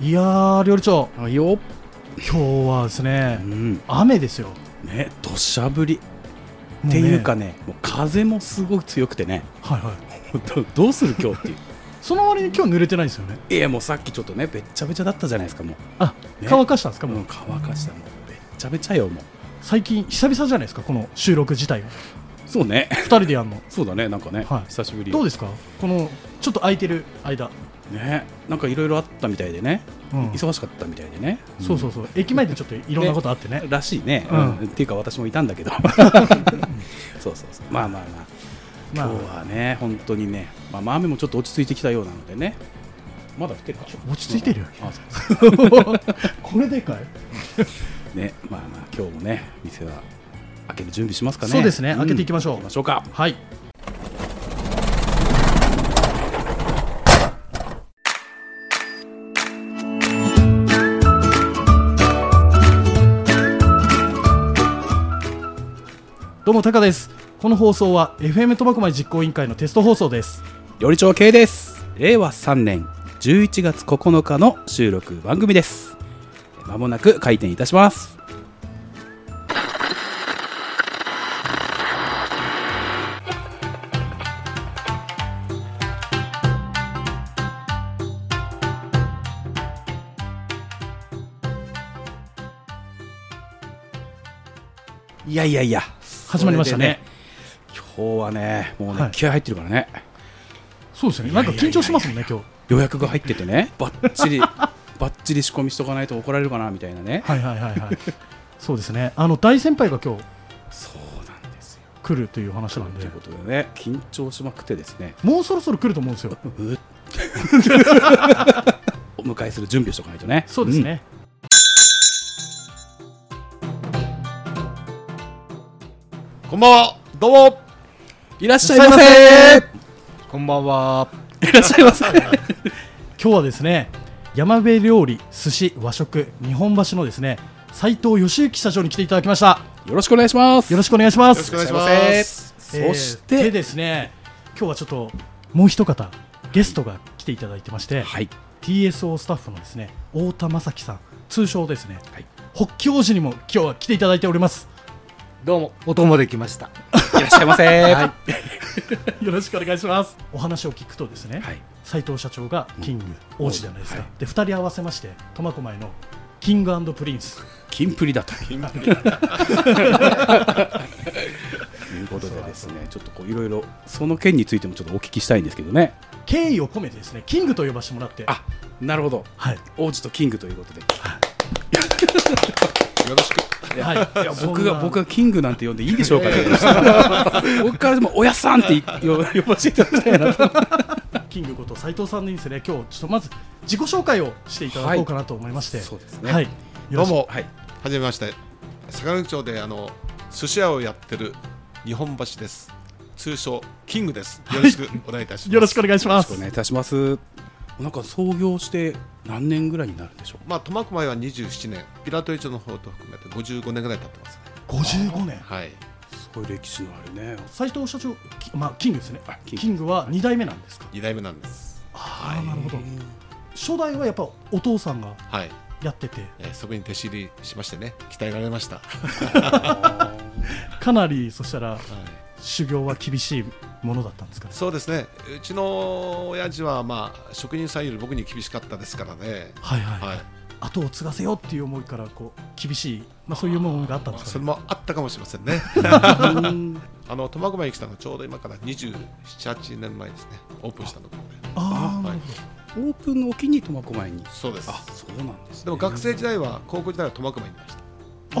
いやー料理長。はいよ。今日はですうねん。雨ですよ。ね土砂降り。もっていうかねもう風もすごい強くてね。はいはい。どどうする今日っていう。その割に今日濡れてないですよね。いやもうさっきちょっとねべっちゃべちゃだったじゃないですかもあ、ね。乾かしたんですかうもう。もう乾かした。もうべっちゃべちゃよもう。最近久々じゃないですかこの収録自体が。そうね。二人でやるの。そうだねなんかね、はい。久しぶり。どうですか？このちょっと空いてる間、ねなんかいろいろあったみたいでね、うん。忙しかったみたいでね、そうそうそう。駅前でちょっといろんなことあって ね。らしいね、うん。うん。っていうか私もいたんだけど。そうそうそう。まあまあまあ。まあ。今日はね本当にね、まあ、まあ雨もちょっと落ち着いてきたようなのでね。まだ降ってるか？落ち着いてるよ。あそう。これでかい？ねまあまあ今日もね店は開ける準備しますかね。そうですね。開けていきましょう。行きましょうか。はいもタカです。この放送は FM 苫小牧実行委員会のテスト放送です。料理長系です。令和3年11月9日の収録番組です。まもなく開店いたします。いやいやいや。始まりましたね。今日はねもうね、はい。気合入ってるからね。そうですね。なんか緊張してますもんね今日。予約が入っててねばっちりばっちり仕込みしとかないと怒られるかなみたいなね。はいはいはいはい。そうですね。あの大先輩が今日そうなんですよ。来るという話なんで。ということでね緊張しまくってですね。もうそろそろ来ると思うんですよ。お迎えする準備をしとかないとね。そうですね、こんばんは、どうも。うんいらっしゃいませ。こんばんは。いらっしゃいませ。今日はですね山辺料理寿司和食日本橋のですね斉藤義行社長に来ていただきました。よろしくお願いします。よろしくお願いします。よろしくお願いします。そしえーでて、ですね今日はちょっともう一方ゲストが来ていただいてまして、はい。TSO スタッフのですね太田正樹さん通称ですね、はい。北京寺にも今日は来ていただいておりますどうも、お供できました。いらっしゃいませ。は よろしくお願いします。お話を聞くとですね、い。斉藤社長がキング、王子じゃないですか、はい。で2人合わせまして苫小牧のキングプリンス。キンプリだということでですねちょっとこういろいろその件についてもちょっとお聞きしたいんですけどね。敬意を込めてですねキングと呼ばせてもらって。あなるほど。はい。王子とキングということで。よろしく。はい。いや僕が僕ががキングなんて呼んでいいでしょうかと思いました僕からでもおやっさんって呼呼ばせていただきたいなと。キングこと斉藤さんにですね。今日ちょっとまず自己紹介をしていただこうかなと思いまして、そうですね。はい、よろしく。どうも、はい。はじめまして。坂口町で、あの、寿司屋をやってる日本橋です。通称キングです。よろしくお願いいたします。よろしくお願いしよろますしくお願いいたしますなんか創業して何年ぐらいになるんでしょう？まあ、苫小牧は27年、ピラト市の方と含めて55年ぐらい経ってますね。55年はい。すごい歴史のあるね斉藤社長、きまあ、キングですねあキキンングは2代目なんですか？2代目なんです。ああなるほど初代はやっぱお父さんがはい。やっててえーそこに弟子入りしましてね、鍛えられました。かなりそしたらはい。修行は厳しいものだったんですかねそうですね。うちの親父は、まあ、職人さんより僕に厳しかったですからね。はいはい、はい。後を継がせようっていう思いからこう厳しい、まあ、そういうものがあったんですかねそれもあったかもしれませんね。う んあの苫小牧に来たのはちょうど今から27、8年前ですね。オープンしたところで。ああなはいるほオープンの沖に苫小牧にそうです。あそうなんです、ね、でも学生時代は高校時代は苫小牧にいました。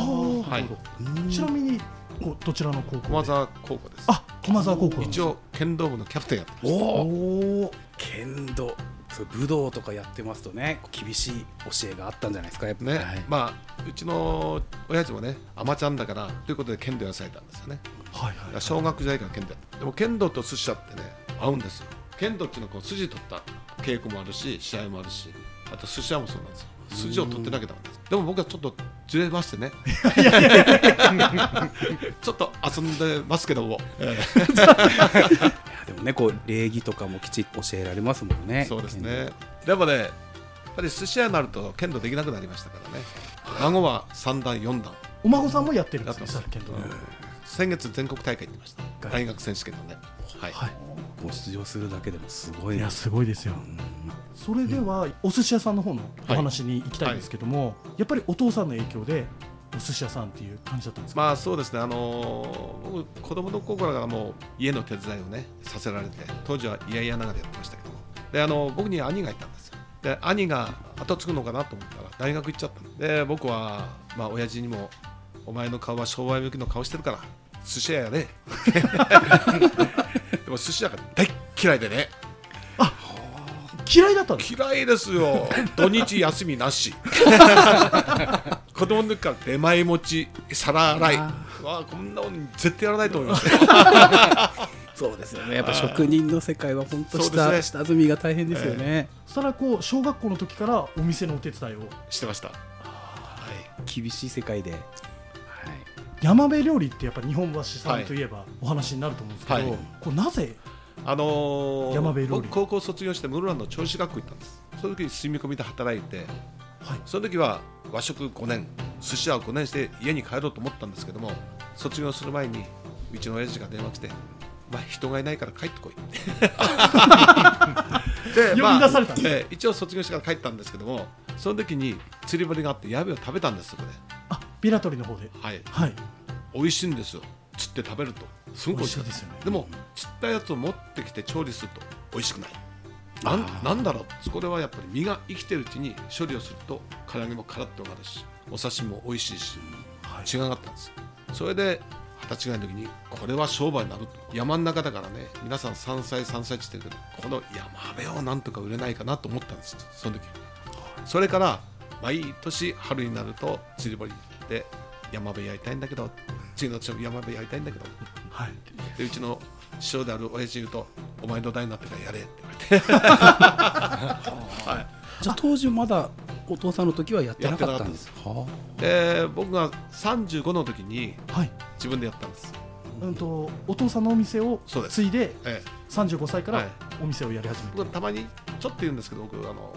どああ、はいなるほうんどちなみにこうどちらの高校で？駒沢高校です。あ駒沢高校一応剣道部のキャプテンやってましおお剣道そう武道とかやってますとね厳しい教えがあったんじゃないですかやっぱ。た。ね、はい。まあうちの親父もね、アマちゃんだからということで剣道やらされたんですよね。はい。だから小学時代から剣道やってでも剣道と寿司屋ってね合うんですよ。剣道っていうのはこう筋取った稽古もあるし試合もあるしあと寿司屋もそうなんですよ筋を取ってなきゃダメです。でも僕はちょっとずれましてね。ちょっと遊んでますけども、えいやでもねこう礼儀とかもきちっと教えられますもんね。えそうですね。でもねぱり寿司屋になると剣道できなくなりましたからね。孫は3段4段。お孫さんもやってるんですねやってます。剣道先月全国大会行ってました。はい。大学選手権のね。はい、はい。もう出場するだけでもすごいいやすごいですよ。それではお寿司屋さんの方のお話に行きたいんですけども、やっぱりお父さんの影響でお寿司屋さんっていう感じだったんですか、まあそうですね、あのー僕、子供の頃からもう家の手伝いをね、させられて、当時は嫌々ながらやってましたけども、であの僕に兄がいたんですよ。で、兄が後継ぐのかなと思ったら、大学行っちゃったの。で、僕は、まあ親父にも、お前の顔は商売向きの顔してるから、寿司屋やれ。でも寿司屋が大っ嫌いでね、嫌いだったんです嫌いですよ、土日休みなし。子供の時から出前持ち、皿洗い、わあこんなの絶対やらないと思いました。そうですよね。やっぱ職人の世界は本当そうですね。下下積みが大変ですよね、そしたらこう小学校の時からお店のお手伝いを？してました。厳しい世界で、はい、山辺料理ってやっぱ日本橋さんといえばお話になると思うんですけど、はい。こうなぜあのー山辺料理？僕高校卒業して室蘭の調子学校行ったんです。その時住み込みで働いてはい。その時は和食5年寿司屋5年して家に帰ろうと思ったんですけども卒業する前にうちの親父が電話来て「まあ、人がいないから帰ってこい」で呼び出されたんですええ一応卒業してから帰ったんですけどもその時に釣り堀があってやべを食べたんですそこであビラトリの方で。はい。はい。美味しいんですよ。釣って食べると。すごく美味しい。ですよね。でも釣ったやつを持ってきて調理すると美味しくない。なんなんだろう。これはやっぱり身が生きてるうちに処理をすると唐揚げもカラッとなるしお刺身も美味しいし、違かったんです。それで二十歳ぐらいの時にこれは商売になると。山の中だからね皆さん山菜山菜って言ってるけどこの山辺をなんとか売れないかなと思ったんです。その時。それから毎年春になると釣り堀で山辺やりたいんだけど次の山辺やりたいんだけどはい。でうちの師匠である親父に言うと「お前の代になってからやれ」って言われて。じゃあ当時まだお父さんの時はやってなかったんです。はで僕が35の時にはい。自分でやったんです、うんとお父さんのお店を継いでええ、35歳からはい。お店をやり始めはたまにちょっと言うんですけど僕あの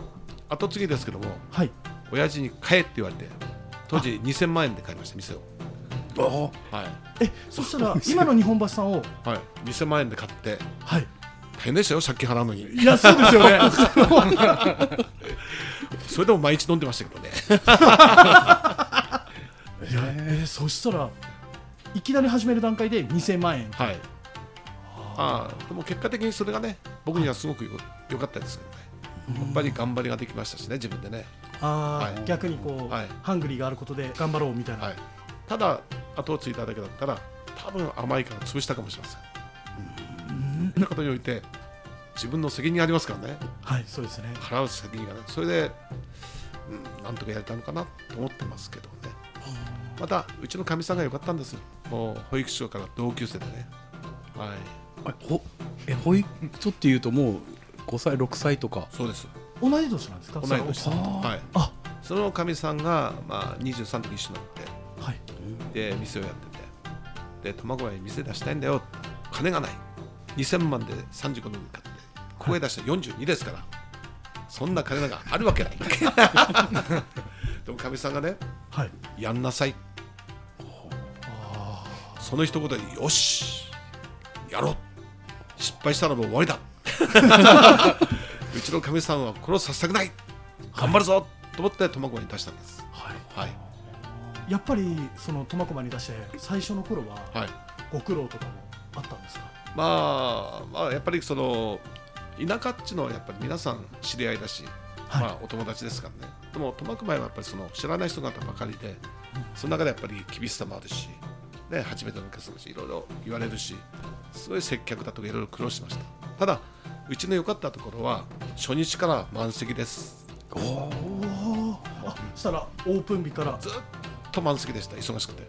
後継ぎですけどもはい。親父に買えって言われて当時2000万円で買いました店を。あはい、えそしたら今の日本橋さんを？はい、2000万円で買って。はい。大変でしたよ借金払うのに。いやそうですよね。それでも毎日飲んでましたけどね。いやえーそしたらいきなり始める段階で2000万円。はい。ああでも結果的にそれがね僕にはすごくよ良かったですけどね。やっぱり頑張りができましたしね自分でねあー、はい。逆にこう、はい。ハングリーがあることで頑張ろうみたいな、はい、ただ後をついただけだったら多分甘いから潰したかもしれません。そんなことにおいて自分の責任ありますからね。はい、そうですね。払う責任がね。それで、うん、なんとかやれたのかなと思ってますけどね。またうちのかみさんが良かったんですもう保育所から同級生でね。はい。あほえ保育所っていうともう5歳6歳とか？そうです同い年なんですか？同いその年。奥さんとはい。あ。そのかみさんが、まあ、23の時一緒になってはいで店をやってて。で苫小牧に店出したいんだよ。金がない。2000万で35の買って。声出した42ですから、そんな金なんかあるわけない。でもかみさんがねはい。やんなさい。その一言でよし。やろう。失敗したらもう終わりだ うちのかみさんは殺させたくない。頑張るぞ、と思って苫小牧に出したんです。はい。はい。やっぱりその苫小牧に出して最初の頃ははい。ご苦労とかもあったんですか？まあ、まあ、やっぱりその田舎っちのやっぱり皆さん知り合いだし、はい。まあ、お友達ですからね。でも苫小牧はやっぱりその知らない人方ばかりで、その中でやっぱり厳しさもあるし、ね、初めてのお客様いろいろ言われるしすごい接客だとかいろいろ苦労しました。ただうちの良かったところは初日から満席です。おおあそしたらオープン日から。ずっと満席でした忙しくて、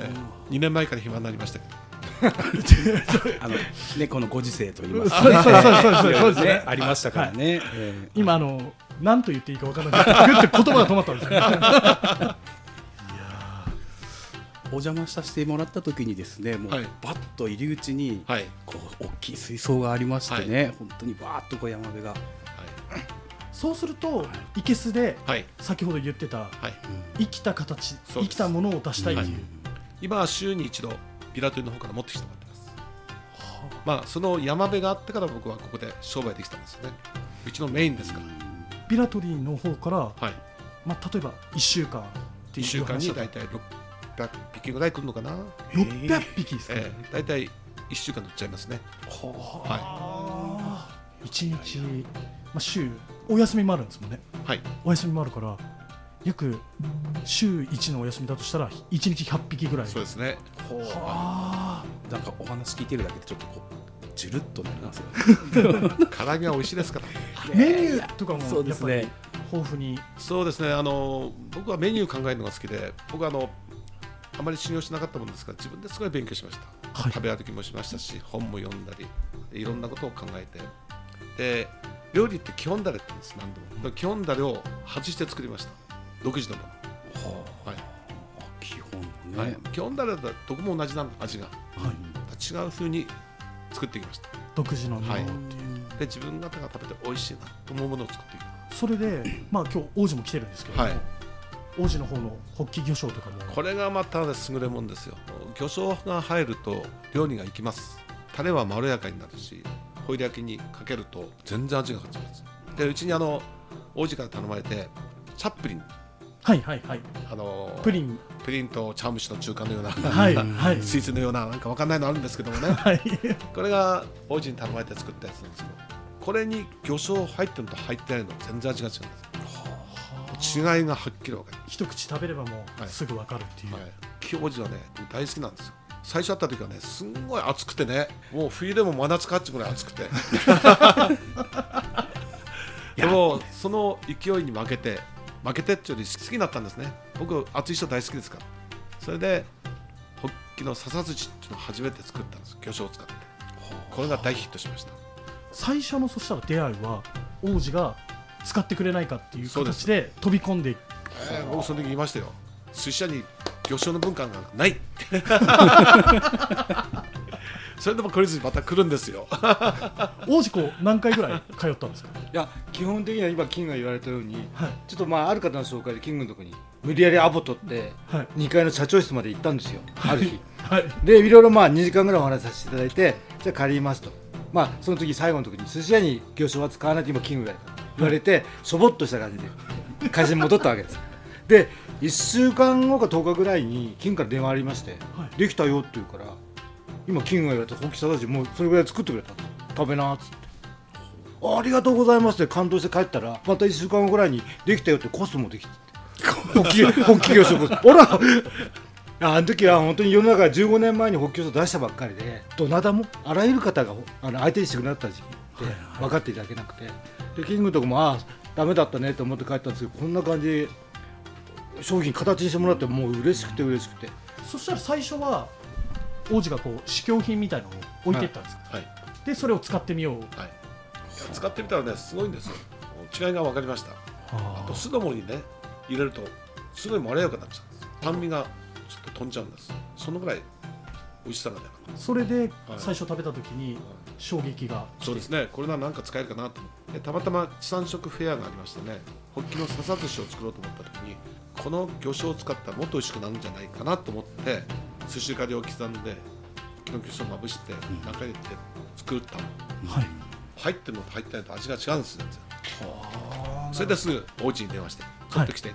ええ、2年前から暇になりましたけど。あのねこのご時世と言います そうそうそうそうそうそうですねねありましたからね、ええ今あの何と言っていいか分からないグッて言葉が止まったんですよお邪魔させてもらった時にですねもうはい。バッと入り口にはい、こう大きい水槽がありましてね、本当にバーッとこう山辺が。はい、そうするとい。けすではい。先ほど言ってたはい。生きた形生きたものを出したいっていう、今は週に一度ピラトリの方から持ってきてもらってます。まあその山辺があってから僕はここで商売できたんですよね。うちのメインですから。ビラトリーの方から、はい。まあ、例えば1週間って1いう週間に大体600匹ぐらい来るのかな、600匹ですか、ええ、大体1週間取っちゃいますね。はあ。ー1日、まあ、週お休みもあるんですもんね。いはい。お休みもあるから約週1のお休みだとしたら1日100匹ぐらい。そうですね。あ。なんかお話聞いてるだけでちょっとこうジュルっとなりますよね。唐揚げは美味しいですから。ーメニューとかもそうですやっぱりね。豊富に。そうですね。あの僕はメニュー考えるのが好きで僕はあのあまり修行しなかったものですから自分ですごい勉強しました、はい。食べ歩きもしましたし本も読んだりいろんなことを考えて。で料理って基本だれって言うんです何でも。基本だれを外して作りました。独自のもの、はい。基本のはねい、基本だれだとどこも同じなの味が。はい。違う風に作っていきました。独自のものっていう、で自分方が食べて美味しいなと思うものを作っていく。それで、まあ、今日王子も来てるんですけども、はい王子の方のホッキ魚醤とかも。これがまたね優れもんですよ。魚醤が入ると料理がいきます。タレはまろやかになるしホイル焼きにかけると全然味が変わます。でうちにあの王子から頼まれてチャップリン。はいはいはい。あのプリン。プリンと茶碗蒸しの中間のようなはい はい。スイーツのようななんかわかんないのあるんですけどもね。はい。これが王子に頼まれて作ったやつなんですけどこれに魚醤入ってるのと入ってないの全然味が違うんです違いがはっきり分かる。一口食べればもはい。うすぐ分かるっていう、はい、木王子はね大好きなんですよ。最初会った時はねすんごい暑くてねもう冬でも真夏かっちゅうぐらい暑くて。でもその勢いに負けて負けてっていうより好きになったんですね。僕暑い人大好きですから。それでホッキの笹寿司っていうのを初めて作ったんです。魚醤を使って。これが大ヒットしました。最初のそしたら出会いは王子が使ってくれないかっていう形で飛び込んでえー僕その時言いましたよ。寿司屋に魚醤の文化なんかない。それでも懲りずにまた来るんですよ。王子こう何回ぐらい通ったんですか？いや基本的には今キングが言われたようにはい。ちょっとまあある方の紹介でキングのとこに無理やりアポ取ってはい。2階の社長室まで行ったんですよ。ある日。はい。でいろいろまあ2時間ぐらいお話しさせていただいてじゃあ借りますと。まあその時最後の時に寿司屋に業種は使わないって今キングが言われてしょぼっとした感じで会社に戻ったわけです。で1週間後か10日ぐらいにキングから電話ありましてはい。できたよって言うから今キングが言われた本気さだしもうそれぐらい作ってくれた食べなっつって。あありがとうございますって感動して帰ったらまた1週間後ぐらいにできたよってコスもできて。ホッキ ホッキ業種ほら。あの時は本当に世の中15年前にホッキョ出したばっかりでどなたもあらゆる方があの相手にしてくれなかった時期って分かっていただけなくてでキングのとこもああダメだったねと思って帰ったんですけどこんな感じで商品形にしてもらってもう嬉しくて嬉しくて。そしたら最初は王子がこう試供品みたいのを置いていったんですか、はい。でそれを使ってみよう。はい、使ってみたらねすごいんですよ。違いが分かりました。あ。と酢の物にね入れるとすごいまろやかになっちゃうんです酸味がちょっと飛んじゃうんですそのぐらい美味しさがねそれで最初食べた時に衝撃が。そうですね。これなら何か使えるかなと思って。たまたま地産食フェアがありましてね。ホッキの笹寿司を作ろうと思った時にこの魚醤を使ったらもっと美味しくなるんじゃないかなと思って寿司かりを刻んでホッキの魚醤をまぶして中に入れて作ったの。はい。入ってるのと入ってないと味が違うんですよそれですぐお家に電話して取ってきて、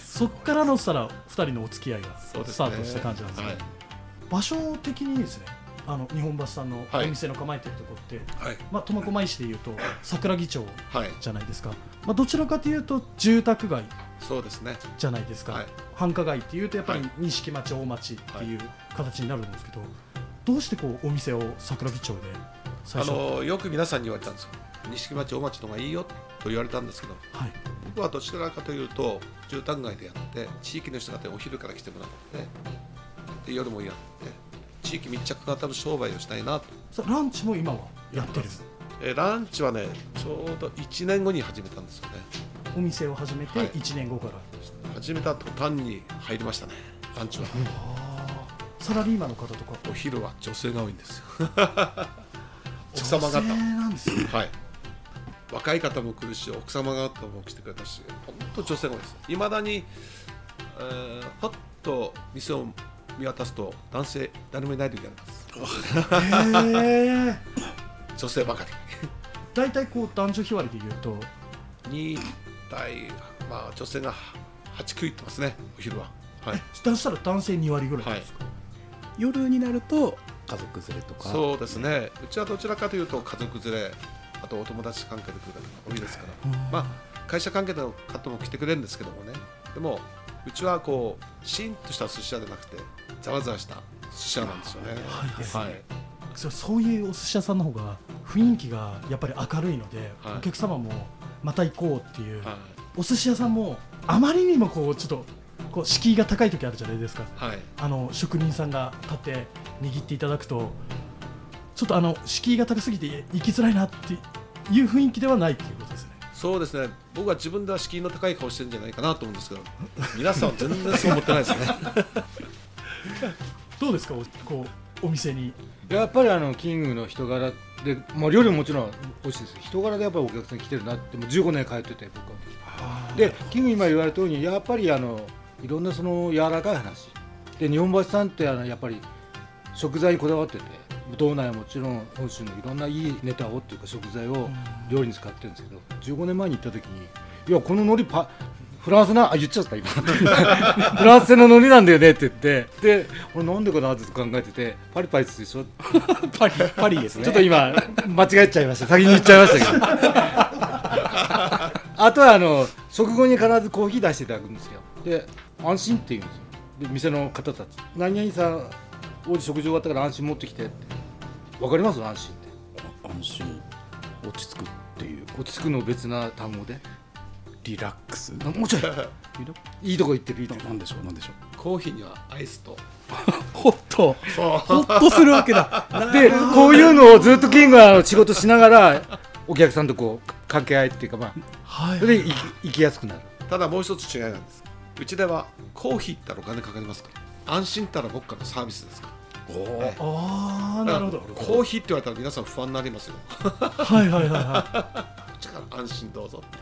そっからのしたら2人のお付き合いがそうですね。スタートした感じなんですね。はい場所的にですねあの日本橋さんのはい。お店の構えてるところって、はい。まあ、苫小牧市でいうと桜木町はい。じゃないですか、まあ、どちらかというと住宅街そうですね。じゃないですか、はい。繁華街っていうとやっぱりはい。錦町大町っていう形になるんですけど、どうしてこうお店を桜木町で最あ初のよく皆さんに言われたんですよ。錦町大町の方がいいよと言われたんですけどはい。僕はどちらかというと住宅街でやって地域の人方にお昼から来てもらってで夜もやって地域密着型の商売をしたいなと。さランチも今はやってる？えランチはねちょうど1年後に始めたんですよね。お店を始めてはい。1年後から、始めた途端に入りましたねランチは。サラリーマンの方とか？お昼は女性が多いんですよ。奥様方。女性なんですね。はい。若い方も来るし奥様方も来てくれたし本当女性が多いですいまだに、えー、パッと店を見渡すと男性誰もいない時あります。へえ女性ばかり。大体こう男女比割りでいうと。2対まあ女性が8、9いってますねお昼は。はい、そしたら男性2割ぐらいですか、夜になると家族連れとか。そうですね。うちはどちらかというと家族連れあとお友達関係で来る方が多いですから、うん。まあ会社関係の方も来てくれるんですけどもね。でもうちはこうシーンとした寿司屋じゃなくてざわざわした寿司屋なんですよね。はい。そうそういうお寿司屋さんの方が雰囲気がやっぱり明るいので、はい。お客様もまた行こうっていう、はい。お寿司屋さんもあまりにもこうちょっとこう敷居が高い時あるじゃないですか。はい。あの職人さんが立って握っていただくとちょっとあの敷居が高すぎて行きづらいなっていう雰囲気ではないっていうことですね。そうですね。僕は自分では敷居の高い顔してるんじゃないかなと思うんですけど皆さんは全然そう思ってないですね どうですかおこうお店に。やっぱりあのキングの人柄で、まあ、料理ももちろん美味しいです。人柄でやっぱりお客さん来てるなってもう15年通ってて僕は。でキング今言われたようにやっぱりあのいろんなその柔らかい話。で日本橋さんってあのやっぱり食材にこだわってて道内はもちろん本州のいろんないいネタをっていうか食材を料理に使ってるんですけど15年前に行った時にいやこの海苔パフランスなあ言っちゃった今。フランス製の海苔なんだよねって言って。で俺なんでかなって考えててパリパリするでしょ？パリパリですね。ちょっと今間違えちゃいました。先に言っちゃいましたけど。あとはあの食後に必ずコーヒー出していただくんですよ。で安心って言うんですよ。で店の方たち。何々さんお食事終わったから安心持ってきてって。わかります？安心って。安心。落ち着くっていう。落ち着くの別な単語でリラックス。なもうちょ いいいとこ行ってるいいとこ。なんでしょうなんでしょう。コーヒーにはアイスと。ほっとほっとするわけだ。でこういうのをずっとキングは仕事しながらお客さんとこう掛け合いっていうかまあ。はい。それで行き行きやすくなる。ただもう一つ違いなんです。うちではコーヒーったらお金かかりますか？ら安心ったら僕からのサービスですか？らおおはいああなるほど。コーヒーって言われたら皆さん不安になりますよ。はいはいはいはう ちから安心どうぞい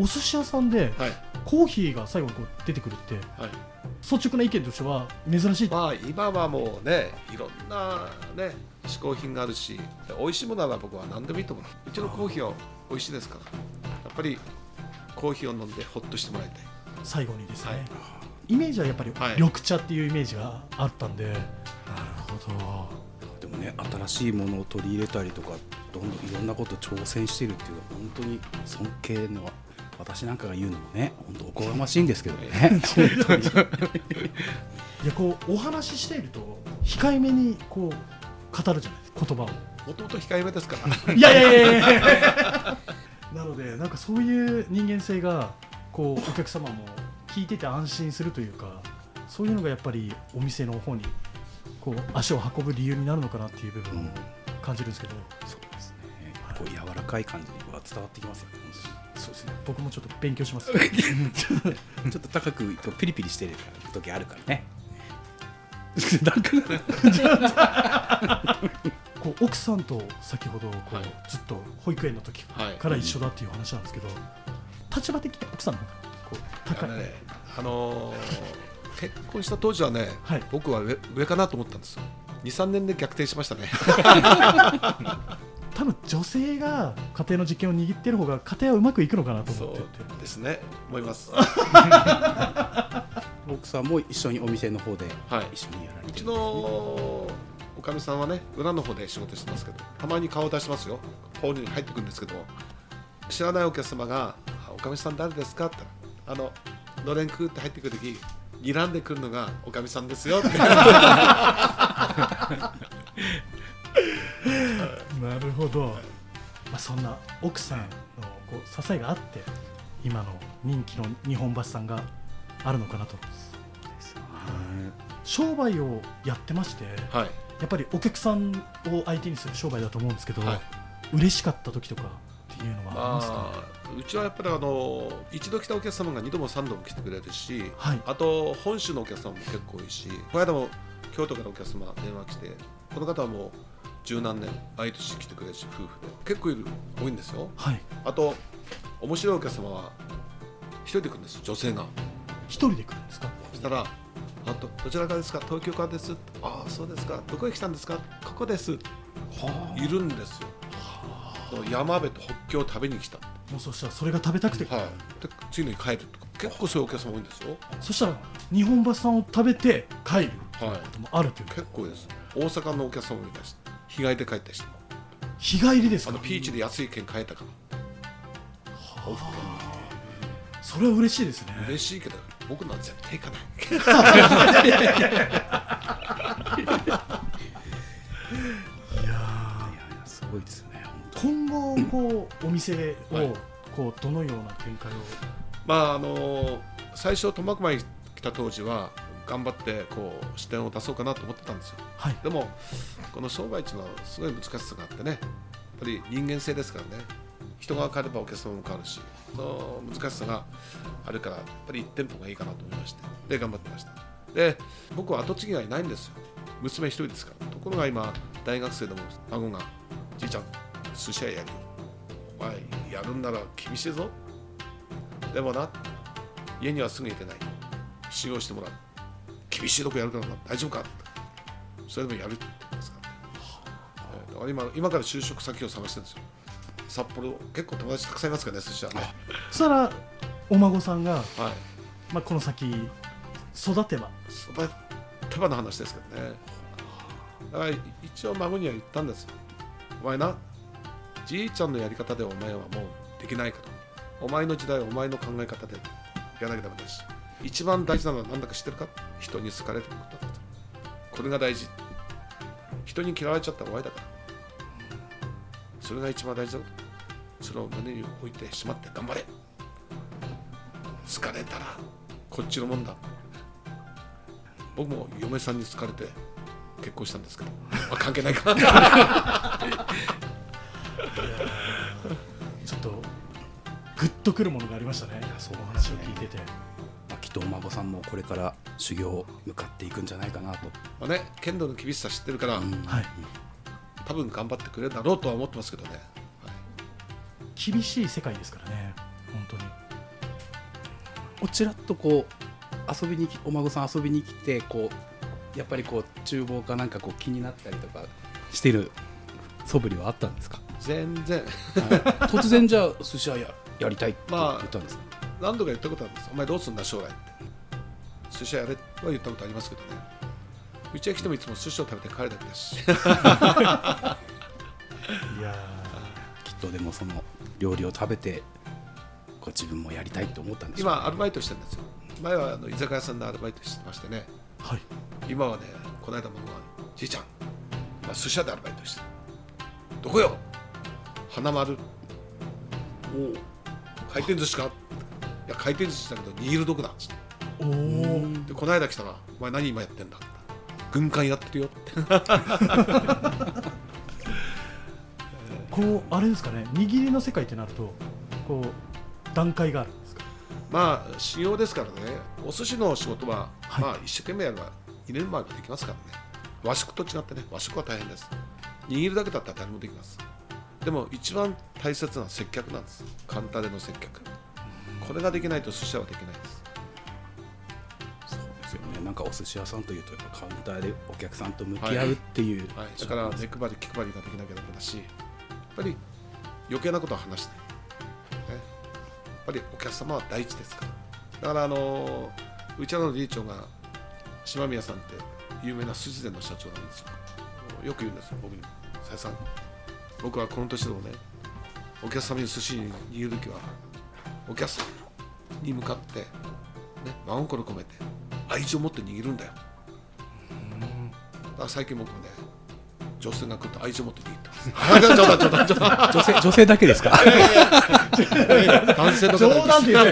お寿司屋さんではい。コーヒーが最後にこう出てくるってはい。率直な意見としては珍しい。まあ今はもうねいろんなね嗜好品があるし美味しいものなら僕は何でもいいと思う。うちのコーヒーは美味しいですから。やっぱりコーヒーを飲んでほっとしてもらいたい。最後にですね、はい。イメージはやっぱりはい。緑茶っていうイメージがあったんで、なるほど。でもね新しいものを取り入れたりとかどんどんいろんなこと挑戦してるっていうのは本当に尊敬の私なんかが言うのもね本当おこがましいんですけどね。いやこうお話ししていると控えめにこう語るじゃないですか言葉を。もともと控えめですから。いやいやいやいやなのでなんかそういう人間性がこうお客様も聞いてて安心するというかそういうのがやっぱりお店の方にこう足を運ぶ理由になるのかなっていう部分を感じるんですけど、そうですね。こう柔らかい感じは伝わってきますよねそうですね僕もちょっと勉強します。ちょっと高くピリピリしてる時あるからね。こう奥さんと先ほどこう、はい。ずっと保育園の時はい。から一緒だっていう話なんですけど、立場的に奥さんの方がこう高い。あのねあのー結婚した当時はね、はい。僕は上上かなと思ったんですよ。23年で逆転しましたね 多分女性が家庭の実権を握ってる方が家庭はうまくいくのかなとそう思って。てですね。思います。奥さんも一緒にお店の方ではい一緒にやられうちてるのおかみさんはね裏の方で仕事してますけどたまに顔を出しますよ。ホールに入ってくるんですけど知らないお客様が「あおかみさん誰ですか?」って。言ったらあののれんくぐって入ってくる時睨んでくるのがおかみさんですよって なるほど、まあ、そんな奥さんのこう支えがあって今の人気の日本橋さんがあるのかなと。商売をやってましてはい。やっぱりお客さんを相手にする商売だと思うんですけど、はい。嬉しかった時とかっていうのはありますか、うちはやっぱりあの一度来たお客様が二度も三度も来てくれるし、はい。あと本州のお客様も結構多いしこの間も京都からお客様電話来てこの方はもう十何年毎年来てくれるし夫婦で。結構いる多いんですよ。はい。あと面白いお客様は一人で来るんです女性が。一人で来るんですか？そしたらあとどちらからですか？東京からです。ああそうですか。どこへ来たんですか？ここです。いるんですよ。その山辺と北京を食べに来た。もうそしたらそれが食べたくて、はい。で次の日帰るとか。結構そういうお客様多いんですよ。そしたら日本橋さんを食べて帰るはいこともあるという。結構です。大阪のお客様もいたし日帰りで帰った人も。日帰りですか？あのピーチで安い券買えたから往復それは嬉しいですね。嬉しいけど僕のは絶対行かない。いやいやいやすごいですよね今後こうお店をはいこうどのような展開を？まああの最初苫小牧に来た当時は頑張ってこう視点を出そうかなと思ってたんですよ。はい。でもこの商売っていうのはすごい難しさがあってね。やっぱり人間性ですからね。人が変わればお客様も変わるし。その難しさがあるからやっぱり1店舗がいいかなと思いまして。で頑張ってました。で僕は後継ぎがいないんですよ。娘一人ですから。ところが今大学生でも孫が「じいちゃん寿司屋やるよお前やるんなら厳しいぞ。でもな家にはすぐ行けない。修行してもらう厳しいとこやるからな大丈夫か？それでもやるって言ってますか？らね、えーだから今今から就職先を探してるんですよ。札幌結構友達たくさんいますからね寿司はね。そしたらお孫さんが、はい。まあ、この先育てば。育てばの話ですけどね。だから一応孫には言ったんですよ。お前なじいちゃんのやり方でお前はもうできないから。お前の時代はお前の考え方でやらなきゃダメだし。一番大事なのは何だか知ってるか？人に好かれることだとこれが大事人に嫌われちゃったら終わりだからそれが一番大事だと。それを胸に置いてしまって頑張れ。好かれたらこっちのもんだ。僕も嫁さんに好かれて結婚したんですけど、まあ、関係ないか。ちょっとグッとくるものがありましたね。そうお話を聞いてて。まあ、きっとお孫さんもこれから修行向かっていくんじゃないかなと、まあね剣道の厳しさ知ってるから、うん。はい。多分頑張ってくれるだろうとは思ってますけどね、はい。厳しい世界ですからね本当に。おちらっとこう遊びにきお孫さん遊びに来てこうやっぱりこう厨房かなんかこう気になったりとかしてる素振りはあったんですか、全然。突然じゃあ寿司屋ややりたいって言まあったんですか、何度か言ったことあるんです。お前どうすんだ将来って寿司屋やれとは言ったことありますけどね。うちへ来てもいつも寿司を食べて帰るだけだしいやきっとでもその料理を食べてこう自分もやりたいと思ったんでしょう今アルバイトしてるんですよ。前はあの居酒屋さんでアルバイトしてましてね。ーはい。今はねこの間もじいちゃん今寿司屋でアルバイトしてる。どこよ？花丸。おお回転寿司か？いや回転寿司だけど握るどこだっつってでこの間来たら「お前何今やってんだ?」軍艦やってるよって。こうあれですかね。握りの世界ってなるとこう段階があるんですか？まあ修行ですからね。お寿司の仕事は、はい。まあ一生懸命やれば入れるまでできますからね。和食と違ってね和食は大変です。握るだけだったら誰もできます。でも一番大切な接客なんです。カンタでの接客。これができないと寿司屋はできないですなんかお寿司屋さんというとやっぱカウンターでお客さんと向き合うっていう、はい、だから目配り気配りができなきゃダメだしやっぱり余計なことは話してない、ね、やっぱりお客様は第一ですから。だからあのうちらの理事長が島宮さんって有名な筋店の社長なんですよ。よく言うんですよ僕に「さやさん。僕はこの年でもねお客様に寿司握る時はお客さんに向かって、ね、真心込めて愛情を持って握るんだよ。だから最近僕もね女性が来ると愛情を持って握ってます。女性女性だけですか？男性の方冗談って言って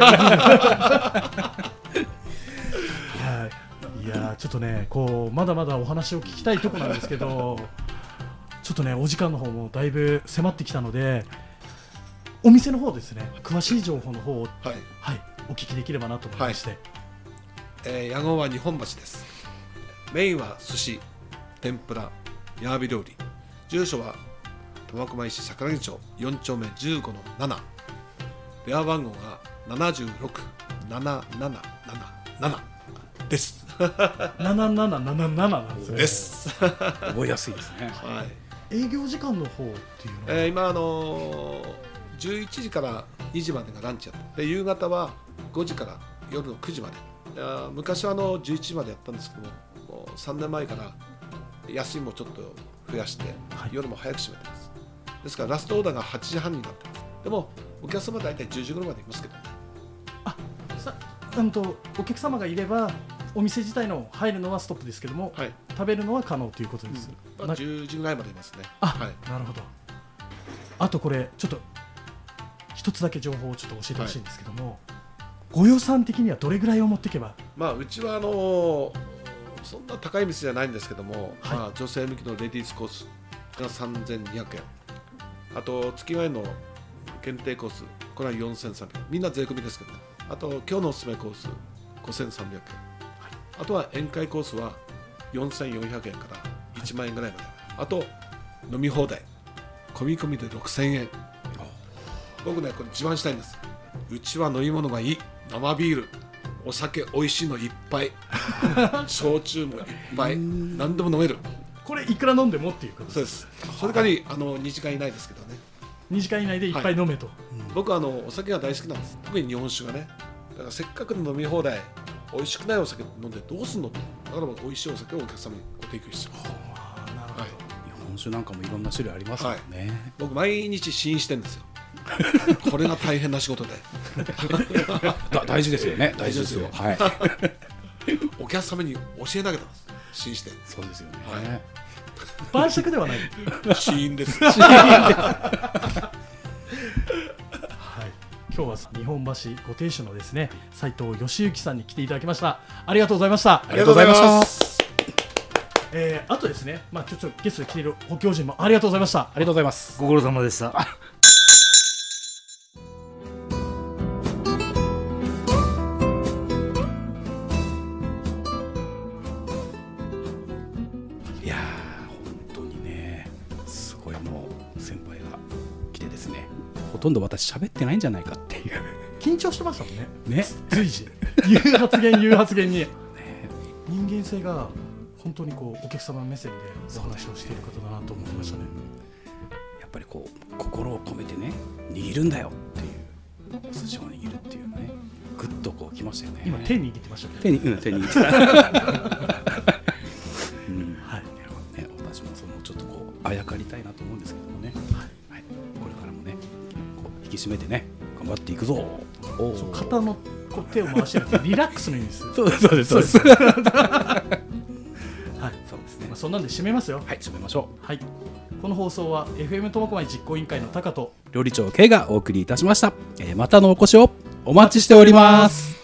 い。やちょっとねこうまだまだお話を聞きたいとこなんですけどちょっとねお時間の方もだいぶ迫ってきたのでお店の方ですね。詳しい情報の方をはい、はい。お聞きできればなと思いまして、えー、屋号は日本橋です。メインは寿司天ぷらヤービ料理。住所は苫小牧市桜木町。4丁目15の7電話番号が76777です。7777なんですね。です。覚えやすいですね。はい。営業時間の方っていうのは、えー今あのー11時から2時までがランチやで夕方は5時から夜の9時までいやー昔はあの11時までやったんですけどももう3年前から休みもちょっと増やして、はい。夜も早く閉めてます。ですからラストオーダーが8時半になってます。でもお客様は大体10時頃までいますけど。ねさうんとお客様がいればお店自体の入るのはストップですけども、はい、食べるのは可能ということです、まあ、な10時ぐらいまでいますね。あ、はい。なるほど。あとこれちょっと一つだけ情報をちょっと教えてほしいんですけども、ご予算的にはどれぐらいを持っていけば？まあ、うちはあのーそんな高い店じゃないんですけども、はい。まあ、女性向きのレディースコースが3200円。あと月替えの限定コースこれは4300円。みんな税込みですけどね。あと今日のおすすめコース5300円、あとは宴会コースは4400円から1万円ぐらいまで。あと飲み放題。込み込みで6000円。僕ねこれ自慢したいんです。うちは飲み物がいい生ビールお酒美味しいのいっぱい。焼酎もいっぱい。何でも飲める。これいくら飲んでもっていうことそうです。それからにあの2時間以内ですけどね。2時間以内でいっぱい飲めと、僕はあのお酒が大好きなんです。特に日本酒がね。だからせっかくの飲み放題美味しくないお酒飲んでどうすんのと。だから僕美味しいお酒をお客様にご提供してます、あーなるほど、はい、日本酒なんかもいろんな種類ありますもんね、僕毎日試飲してるんですよ これが大変な仕事で。だ大事ですよね。大大事でよ。事ですすよはい。お客様に教えなきゃなんです。試飲して。そうですよね、はい。晩酌ではない。試飲です。はい、今日は日本橋ご亭主のですね斉藤義行さんに来ていただきました。ありがとうございました。ありがとうございましたす。えー、あとですねまあちょっとゲストで来ている補教人もありがとうございました。ありがとうございます。ご苦労様でしたほとんど私喋ってないんじゃないかっていう。緊張してましたもんね。ね。随時。言う発言言う発言に。人間性が本当にこうお客様目線でお話をしている方だなと思いましたね。やっぱりこう心を込めてね握るんだよっていう。お寿司を握るっていうね。ぐっとこうきましたよね。今手握ってましたね手にうん手に握って。た うん。はい。ね、私もそのちょっとこうあやかりたいなと思うんですけどもね、き締めてね頑張っていくぞ。肩のこう手を回してるってリラックスの意味です、まそうですそうですそうです。はい。そうですね。あ、そんなんで締めますよ。はい締めましょはい。この放送は FM 苫小牧実行委員会の高とう料理長 K がお送りいたしました、えーまたのお越しをお待ちしております